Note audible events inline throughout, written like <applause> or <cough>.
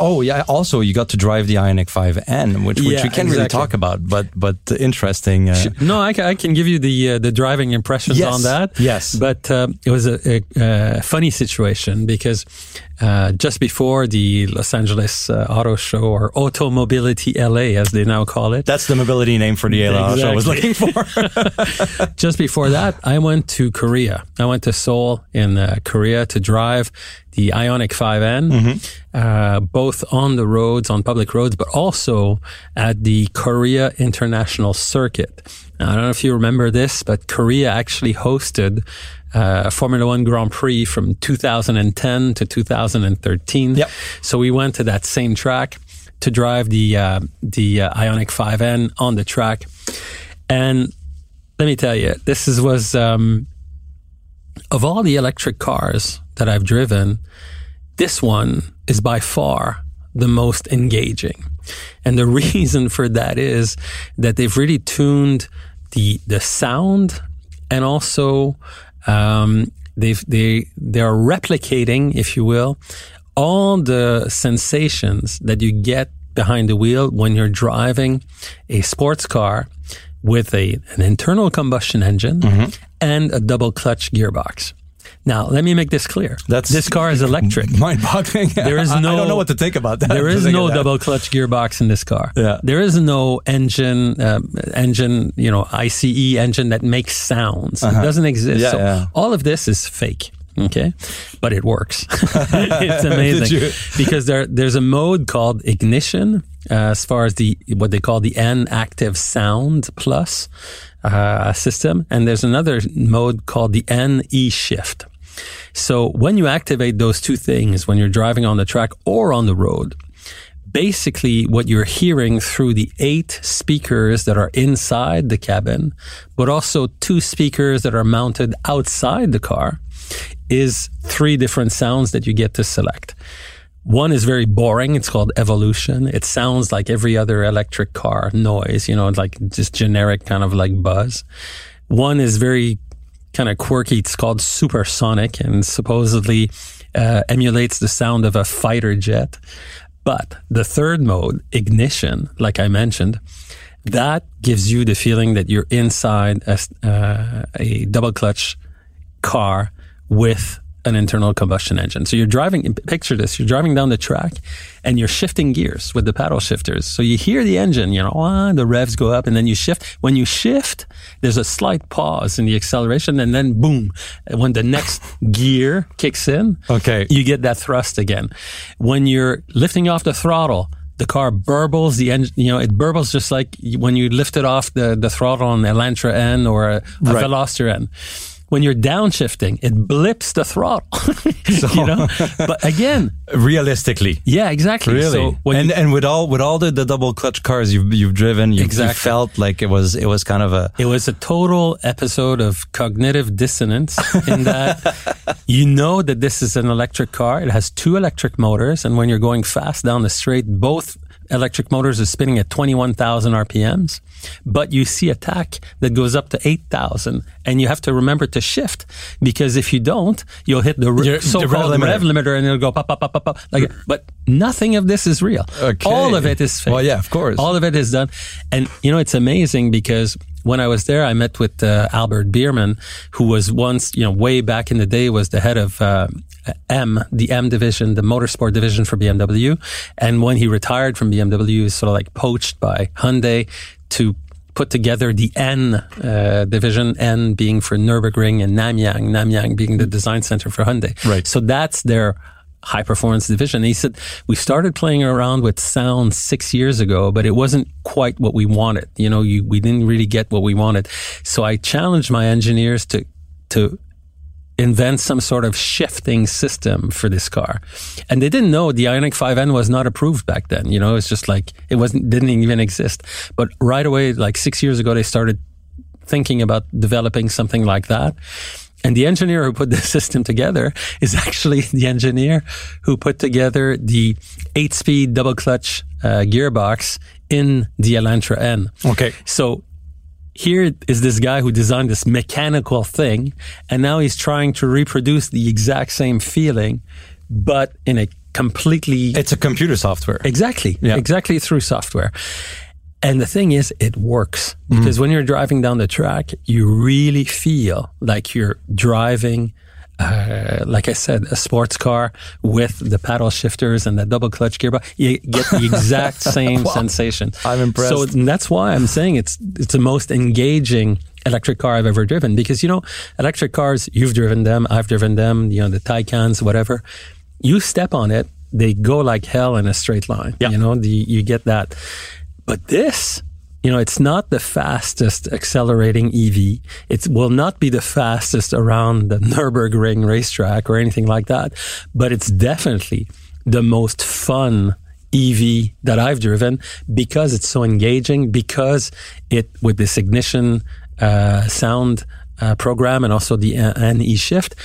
Oh yeah. Also, you got to drive the Ioniq 5N, which, which Yeah, we can't really talk about, but but interesting. Uh, No, I, ca- I can give you the uh, the driving impressions Yes, on that. yes. but uh, it was a, a, a funny situation because uh, just before the Los Angeles uh, Auto Show or Automobility LA, as they now call it, that's the mobility name for the ALA I was looking for. <laughs> <laughs> just before that, I went to Korea. I went to Seoul in uh, Korea to drive the Ioniq 5N, uh, both on the roads, on public roads, but also at the Korea International Circuit. Now, I don't know if you remember this, but Korea actually hosted uh, a Formula One Grand Prix from 2010 to 2013. Yep. So we went to that same track to drive the uh, the uh, Ioniq 5N on the track, and let me tell you, this is, was um, of all the electric cars that I've driven, this one is by far the most engaging. And the <laughs> reason for that is that they've really tuned the the sound and also um, they've they they are replicating, if you will, all the sensations that you get behind the wheel when you're driving a sports car with a an internal combustion engine and a double clutch gearbox. Now, let me make this clear. That's- this car is electric. <laughs> Mind-boggling. <laughs> There is no. I don't know what to think about that. There <laughs> is no double clutch gearbox in this car. Yeah. There is no engine, um, engine, you know, ICE engine that makes sounds. It doesn't exist. Uh-huh. Yeah, so yeah. all of this is fake. Okay. But it works. it's amazing because there, there's a mode called ignition, uh, as far as the, what they call the N active sound plus, uh, system. And there's another mode called the N E shift. So when you activate those two things, when you're driving on the track or on the road, basically what you're hearing through the eight speakers that are inside the cabin, but also two speakers that are mounted outside the car is three different sounds that you get to select. One is very boring. It's called evolution. It sounds like every other electric car noise, you know, like just generic kind of like buzz. One is very kind of quirky. It's called supersonic and supposedly uh, emulates the sound of a fighter jet. But the third mode, ignition, like I mentioned, that gives you the feeling that you're inside a, uh, a double clutch car with an internal combustion engine. So you're driving, picture this, you're driving down the track and you're shifting gears with the paddle shifters. So you hear the engine, you know, ah, the revs go up and then you shift. When you shift, there's a slight pause in the acceleration and then boom, when the next <laughs> gear kicks in, Okay. you get that thrust again. When you're lifting off the throttle, the car burbles the engine, you know, it burbles just like when you lift it off the, the throttle on an Elantra N or a, a Right. Veloster N. When you're downshifting, it blips the throttle, <laughs> you know. But again, Realistically. yeah, exactly. Really? So and you, and with all with all the, the double clutch cars you've you've driven, you, you Exactly. felt like it was it was kind of a It was a total episode of cognitive dissonance in that <laughs> you know that this is an electric car. It has two electric motors. And when you're going fast down the straight, both electric motors are spinning at 21,000 RPMs. But you see a tach that goes up to 8,000 and you have to remember to shift because if you don't, you'll hit the re- so-called rev limiter. rev limiter and it'll go pop, pop, pop, pop, pop. Like, but nothing of this is real. Okay. All of it is fake. Well, yeah, of course. All of it is done. And, you know, it's amazing because when I was there, I met with uh, Albert Biermann, who was once, you know, way back in the day, was the head of uh, M, the M division, the motorsport division for BMW. And when he retired from BMW, he was sort of like poached by Hyundai to put together the N uh, division, N being for Nürburgring and Namyang, Namyang being the design center for Hyundai. Right. So that's their high performance division. And he said, we started playing around with sound six years ago, but it wasn't quite what we wanted. You know, you, we didn't really get what we wanted. So I challenged my engineers to, to invent some sort of shifting system for this car. And they didn't know the Ioniq 5N was not approved back then. You know, it's just like, it wasn't, didn't even exist. But right away, like six years ago, they started thinking about developing something like that. And the engineer who put this <laughs> system together is actually the engineer who put together the eight speed double clutch uh, gearbox in the Elantra N. okay. So here is this guy who designed this mechanical thing, and now he's trying to reproduce the exact same feeling, but in a completely. It's a computer software. Exactly. Yeah. Exactly through software. And the thing is, it works because when you're driving down the track, you really feel like you're driving, uh, like I said, a sports car with the paddle shifters and the double clutch gearbox. You get the exact <laughs> same sensation. I'm impressed. So that's why I'm saying it's it's the most engaging electric car I've ever driven because you know electric cars you've driven them I've driven them you know the Taycans whatever you step on it they go like hell in a straight line Yeah. you know the, you get that but this you know it's not the fastest accelerating EV it will not be the fastest around the Nürburgring racetrack or anything like that but it's definitely the most fun EV that I've driven because it's so engaging, because it with this ignition uh, sound uh, program and also the NE shift,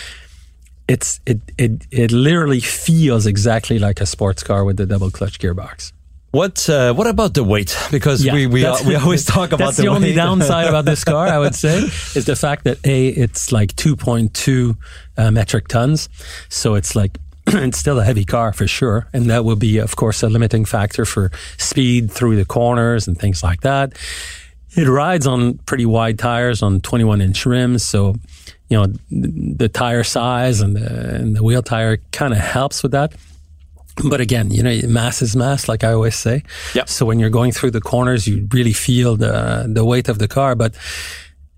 it's it it it literally feels exactly like a sports car with the double clutch gearbox. What uh, what about the weight? Because we we, that's- we always <laughs> talk about that's the, the, only downside about this car. I would say <laughs> is the fact that a it's like 2.2 uh, metric tons, so it's like <clears throat> it's still a heavy car for sure, and that will be of course a limiting factor for speed through the corners and things like that. It rides on pretty wide tires on 21 inch rims, so you know the, the tire size and the, and the wheel tire kind of helps with that. But again, you know, mass is mass, like I always say. Yep. So when you're going through the corners, you really feel the the weight of the car. But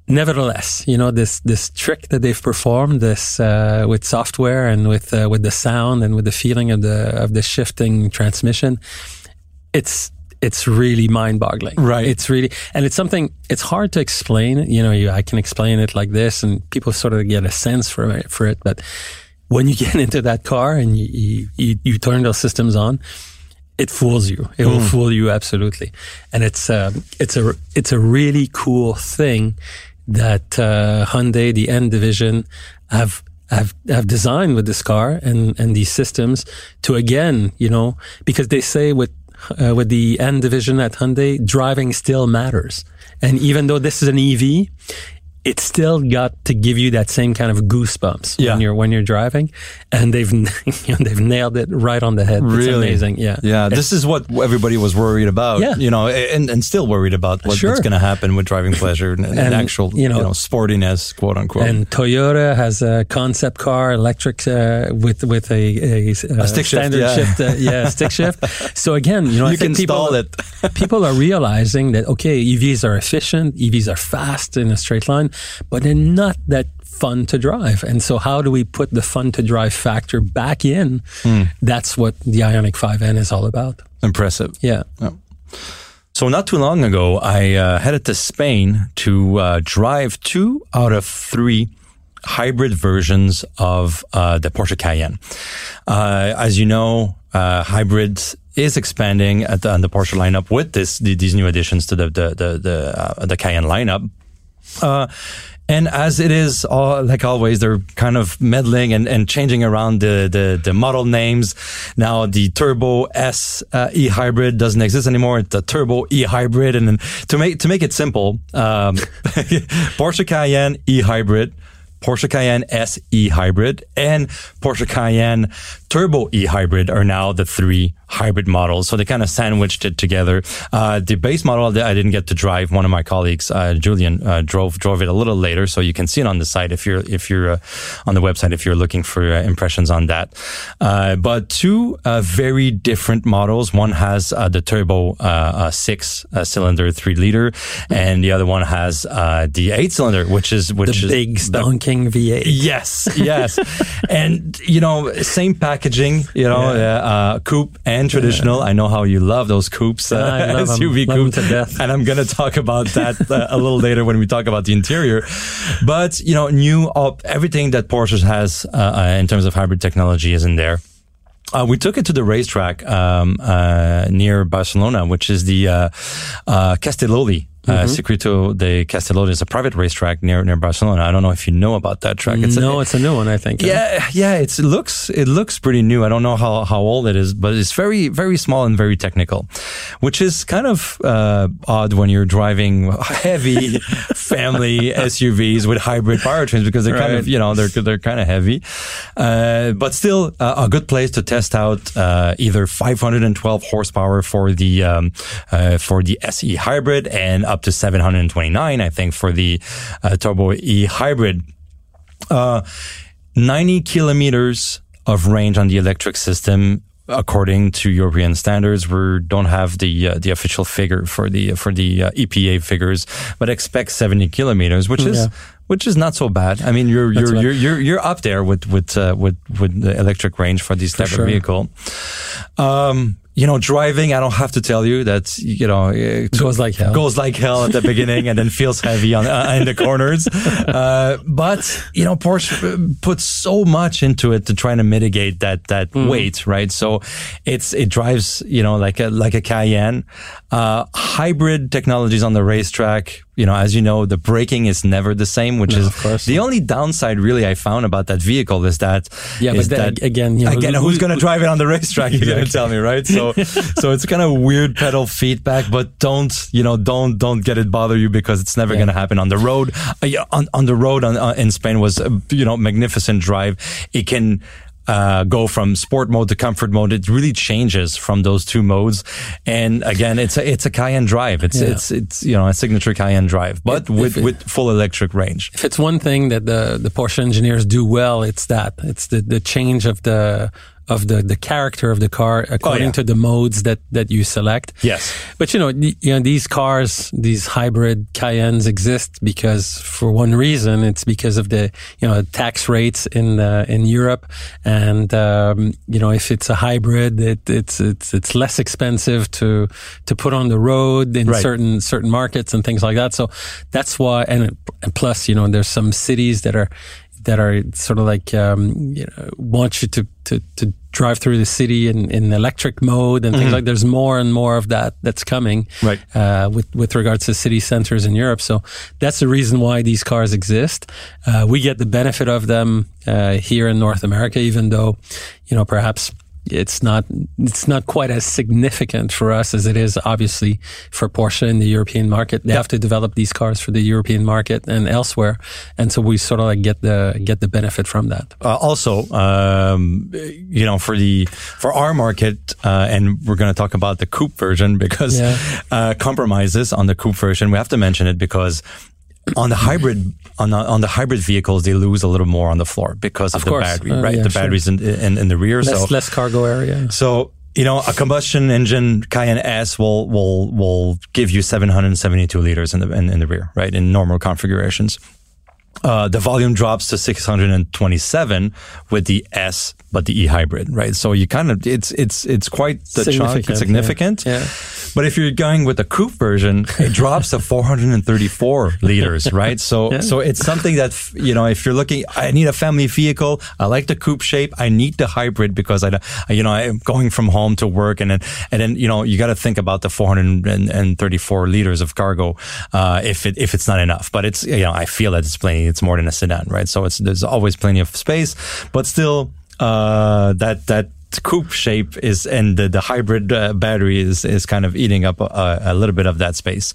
nevertheless, you know, this this trick that they've performed, this uh, with software and with uh, with the sound and with the feeling of the of the shifting transmission, it's it's really mind-boggling. Right. It's really, and it's something. It's hard to explain. You know, you, I can explain it like this, and people sort of get a sense for it, for it. But when you <laughs> get into that car and you you, you, you turn those systems on, it fools you. It will fool you absolutely, and it's uh, it's a it's a really cool thing that uh, Hyundai, the N division, have have have designed with this car and and these systems to again, you know, because they say with uh, with the N division at Hyundai, driving still matters, and even though this is an EV. It's still got to give you that same kind of goosebumps Yeah. when you're when you're driving, and they've <laughs> you know, they've nailed it right on the head. It's Really? amazing, yeah. Yeah, this is what everybody was worried about. Yeah. you know, and, and still worried about what, Sure. what's going to happen with driving pleasure and, and And, actual, you you know- know, sportiness, quote unquote. And Toyota has a concept car, electric, uh, with with a, a, uh, stick shift, standard yeah. shift, uh, yeah, stick shift. <laughs> So again, you know, I you can think people people are realizing that okay, EVs are efficient, EVs are fast in a straight line, but they're not that fun to drive. And so, how do we put the fun to drive factor back in? Hmm. That's what the Ioniq 5N is all about. Impressive. Yeah. So not too long ago, I uh, headed to Spain to uh, drive two out of three hybrid versions of uh, the Porsche Cayenne. Uh, as you know, uh, hybrids is expanding at the, on the Porsche lineup with this the, these new additions to the the the the, uh, the Cayenne lineup. Uh, and as it is, all, like always, they're kind of meddling and, and changing around the, the, the model names. Now the Turbo S uh, E Hybrid doesn't exist anymore. It's the Turbo E Hybrid. And then to make to make it simple, um, <laughs> Porsche Cayenne E Hybrid, Porsche Cayenne S E Hybrid, and Porsche Cayenne Turbo E Hybrid are now the three hybrid models. So they kind of sandwiched it together. Uh, the base model that I didn't get to drive. One of my colleagues, uh, Julian, uh, drove drove it a little later, so you can see it on the site if you're if you're uh, on the website if you're looking for uh, impressions on that. Uh, but two uh, very different models. One has uh, the turbo uh, uh, six uh, cylinder three liter, and the other one has uh, the eight cylinder, which is which is. The is big stonking V8. Yes, yes, <laughs> and you know, same packaging. You know, Yeah. uh, uh, coupe and traditional. I know how you love those coupes, uh, I love. <laughs> SUV Love 'em coupe to death. and I'm gonna talk about that uh, a little later when we talk about the interior. But you know, new up everything that Porsche has uh, uh, in terms of hybrid technology is in there. Uh, we took it to the racetrack um, uh, near Barcelona, which is the uh, uh, Castelloli Uh, Circuito de Castelló is a private racetrack near near Barcelona. I don't know if you know about that track. It's no, a, it's a new one, I think. Yeah, yeah. It's, it looks it looks pretty new. I don't know how, how old it is, but it's very very small and very technical, which is kind of uh, odd when you're driving heavy <laughs> family SUVs with hybrid powertrains because they're right. kind of you know they're they're kind of heavy, uh, but still a good place to test out uh, either 512 horsepower for the um, uh, for the SE hybrid and up to 729, I think, for the uh, Turbo E hybrid. Uh, 90 kilometers of range on the electric system according to European standards. We don't have the uh, the official figure for the for the uh, EPA figures, but expect 70 kilometers, which is yeah. which is not so bad. I mean, you're you're, right. you're you're you're up there with with uh, with with the electric range for this type sure. of vehicle. Um, you know, driving, I don't have to tell you that, you know, it goes like hell. Goes like hell at the beginning and then feels heavy on uh, in the corners. <laughs> Uh, but, you know, Porsche puts so much into it to try to mitigate that, that mm. weight, right? So it's, it drives, you know, like a, like a Cayenne. Uh, hybrid technologies on the racetrack, you know, as you know, the braking is never the same, which no, is the only downside really I found about that vehicle is that, yeah, is but then, that, again, you know, again, who's going to drive it on the racetrack? You're going to tell me, right? So, <laughs> so it's kind of weird pedal feedback, but don't, you know, don't, don't get it bother you because it's never yeah. going to happen on the road. Uh, on, on the road on, uh, in Spain was, uh, you know, magnificent drive. It can, uh, go from sport mode to comfort mode. It really changes from those two modes. And again, it's a, it's a Cayenne drive. It's, yeah. it's, it's, you know, a signature Cayenne drive, but if, with, if it, with full electric range. If it's one thing that the, the Porsche engineers do well, it's that. It's the, the change of the, of the, the character of the car according oh, yeah. to the modes that, that you select. Yes. But you know, you know, these cars, these hybrid Cayennes exist because for one reason, it's because of the, you know, tax rates in, uh, in Europe. And, um, you know, if it's a hybrid, it, it's, it's, it's less expensive to, to put on the road in right. certain, certain markets and things like that. So that's why, and, and plus, you know, there's some cities that are, that are sort of like um, you know want you to, to, to drive through the city in, in electric mode and mm-hmm. things like. There's more and more of that that's coming, right? Uh, with with regards to city centers in Europe. So that's the reason why these cars exist. Uh, we get the benefit of them uh, here in North America, even though you know perhaps it's not it's not quite as significant for us as it is obviously for Porsche in the European market. They have to develop these cars for the European market and elsewhere, and so we sort of like get the get the benefit from that. Uh, also, um, you know, for the for our market, uh, and we're going to talk about the coupe version because yeah. uh, compromises on the coupe version. We have to mention it because on the hybrid on the, on the hybrid vehicles they lose a little more on the floor because of, of the battery uh, right? yeah, the sure. batteries in, in, in the rear less, so less cargo area. So you know a combustion engine Cayenne S will will will give you 772 liters in the in, in the rear right? In normal configurations uh, the volume drops to 627 with the S, but the E hybrid, right? So you kind of, it's, it's, it's quite the significant, chunk, significant. Yeah. yeah. But if you're going with the coupe version, it <laughs> drops to 434 liters, <laughs> right? So, yeah. so it's something that, you know, if you're looking, I need a family vehicle. I like the coupe shape. I need the hybrid because I, you know, I'm going from home to work and then, and then, you know, you got to think about the 434 liters of cargo, uh, if it, if it's not enough, but it's, you know, I feel that it's plenty. It's more than a sedan, right? So it's, there's always plenty of space, but still, uh, that, that, coupe shape is and the, the hybrid uh, battery is is kind of eating up a, a little bit of that space.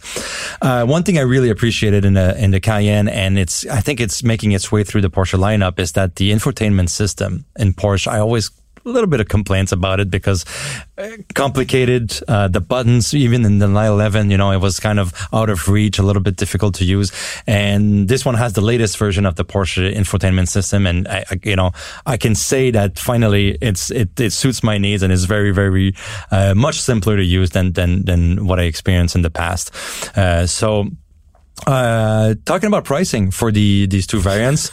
Uh, one thing I really appreciated in the in the Cayenne and it's I think it's making its way through the Porsche lineup is that the infotainment system in Porsche I always a little bit of complaints about it because uh, complicated. Uh, the buttons, even in the 911, you know, it was kind of out of reach, a little bit difficult to use. And this one has the latest version of the Porsche infotainment system. And I, I you know, I can say that finally it's, it, it suits my needs and is very, very, uh, much simpler to use than, than, than what I experienced in the past. Uh, so, uh, talking about pricing for the, these two variants.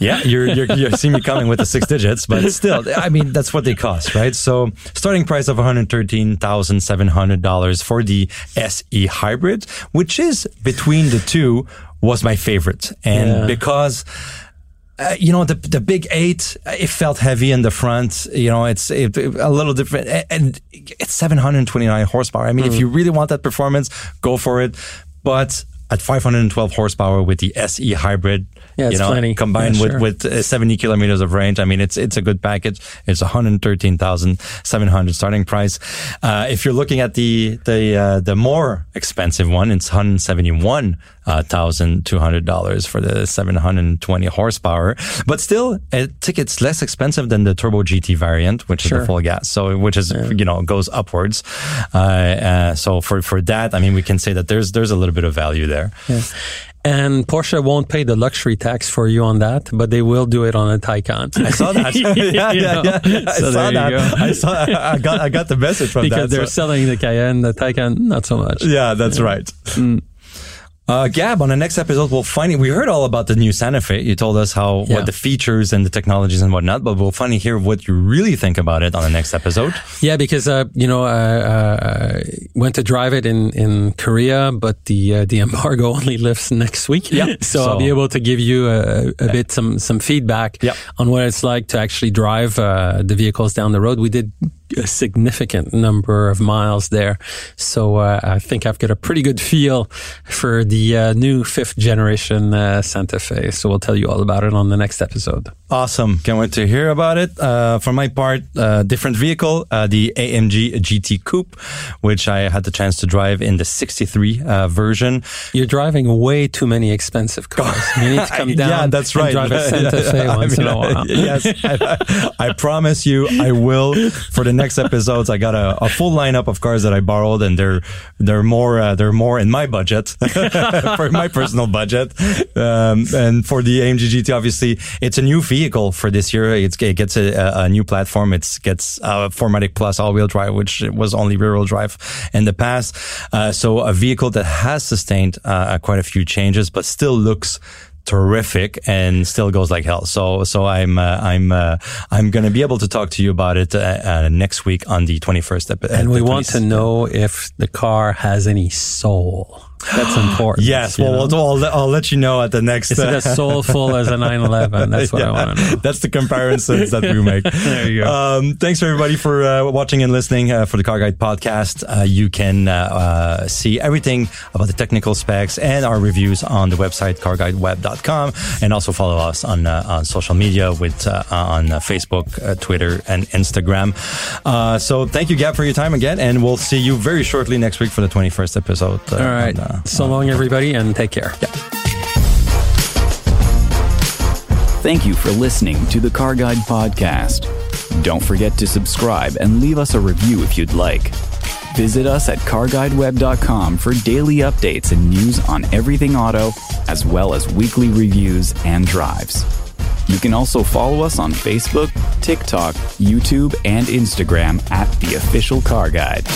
Yeah, you're, you're, you see me coming with the six digits, but still, I mean, that's what they cost, right? So starting price of $113,700 for the SE hybrid, which is between the two was my favorite. And yeah. because uh, you know, the the big eight, it felt heavy in the front. You know, it's it, a little different, and it's 729 horsepower. I mean, mm. if you really want that performance, go for it. But at 512 horsepower with the SE hybrid, yeah, you know, plenty. combined yeah, with, sure. with uh, 70 kilometers of range. I mean, it's, it's a good package. It's 113,700 starting price. Uh, if you're looking at the, the, uh, the more expensive one, it's 171 thousand two hundred dollars for the seven hundred and twenty horsepower. But still, I think it's less expensive than the Turbo GT variant, which sure. is the full gas. So, which is yeah. you know goes upwards. Uh, uh, so for for that, I mean, we can say that there's there's a little bit of value there. Yeah. And Porsche won't pay the luxury tax for you on that, but they will do it on a Taycan. I saw that. <laughs> <laughs> yeah, yeah, yeah, yeah. I so saw that. I saw. I got. I got the message from because that. Because they're so. selling the Cayenne, the Taycan, not so much. Yeah, that's right. Mm. Uh, Gab, on the next episode, we'll finally, we heard all about the new Santa Fe. You told us how, yeah. what the features and the technologies and whatnot, but we'll finally hear what you really think about it on the next episode. Yeah, because, uh, you know, I uh, went to drive it in, in Korea, but the, uh, the embargo <laughs> only lifts next week. Yeah. So, <laughs> so, I'll be able to give you a, a bit, some, some feedback yep. on what it's like to actually drive, uh, the vehicles down the road. We did a significant number of miles there. So uh, I think I've got a pretty good feel for the uh, new fifth generation uh, Santa Fe. So we'll tell you all about it on the next episode. Awesome. Can't wait to hear about it. Uh, for my part, uh, different vehicle, uh, the AMG GT Coupe, which I had the chance to drive in the 63 version. You're driving way too many expensive cars. You need to <laughs> come down yeah, that's right. drive a <laughs> Santa Fe once I mean, in a while. <laughs> yes, I, I promise you I will for the next episodes, I got a, a, full lineup of cars that I borrowed, and they're they're more uh, they're more in my budget <laughs> for my personal budget. Um, and for the AMG GT, obviously, it's a new vehicle for this year. It's, it gets a, a new platform. It gets a 4MATIC Plus all-wheel drive, which was only rear-wheel drive in the past. Uh, so a vehicle that has sustained uh, quite a few changes, but still looks terrific and still goes like hell. So, so I'm, uh, I'm, uh, I'm going to be able to talk to you about it uh, uh next week on the 21st episode. And we want to know if the car has any soul. That's important. yes. Well, I'll, I'll, let you know at the next. Is it as soulful as a <laughs> 911? That's what yeah, I want to know. That's the comparisons that we make. <laughs> there you go. Um, thanks everybody for uh, watching and listening uh, for the Car Guide podcast. Uh, you can uh, uh, see everything about the technical specs and our reviews on the website carguideweb.com, and also follow us on uh, on social media with on Facebook, Twitter, and Instagram. so thank you, Gab, for your time again, and we'll see you very shortly next week for the 21st episode. All right. So long, everybody, and take care. Yeah. Thank you for listening to the Car Guide Podcast. Don't forget to subscribe and leave us a review if you'd like. Visit us at carguideweb.com for daily updates and news on everything auto, as well as weekly reviews and drives. You can also follow us on Facebook, TikTok, YouTube, and Instagram at The Official Car Guide.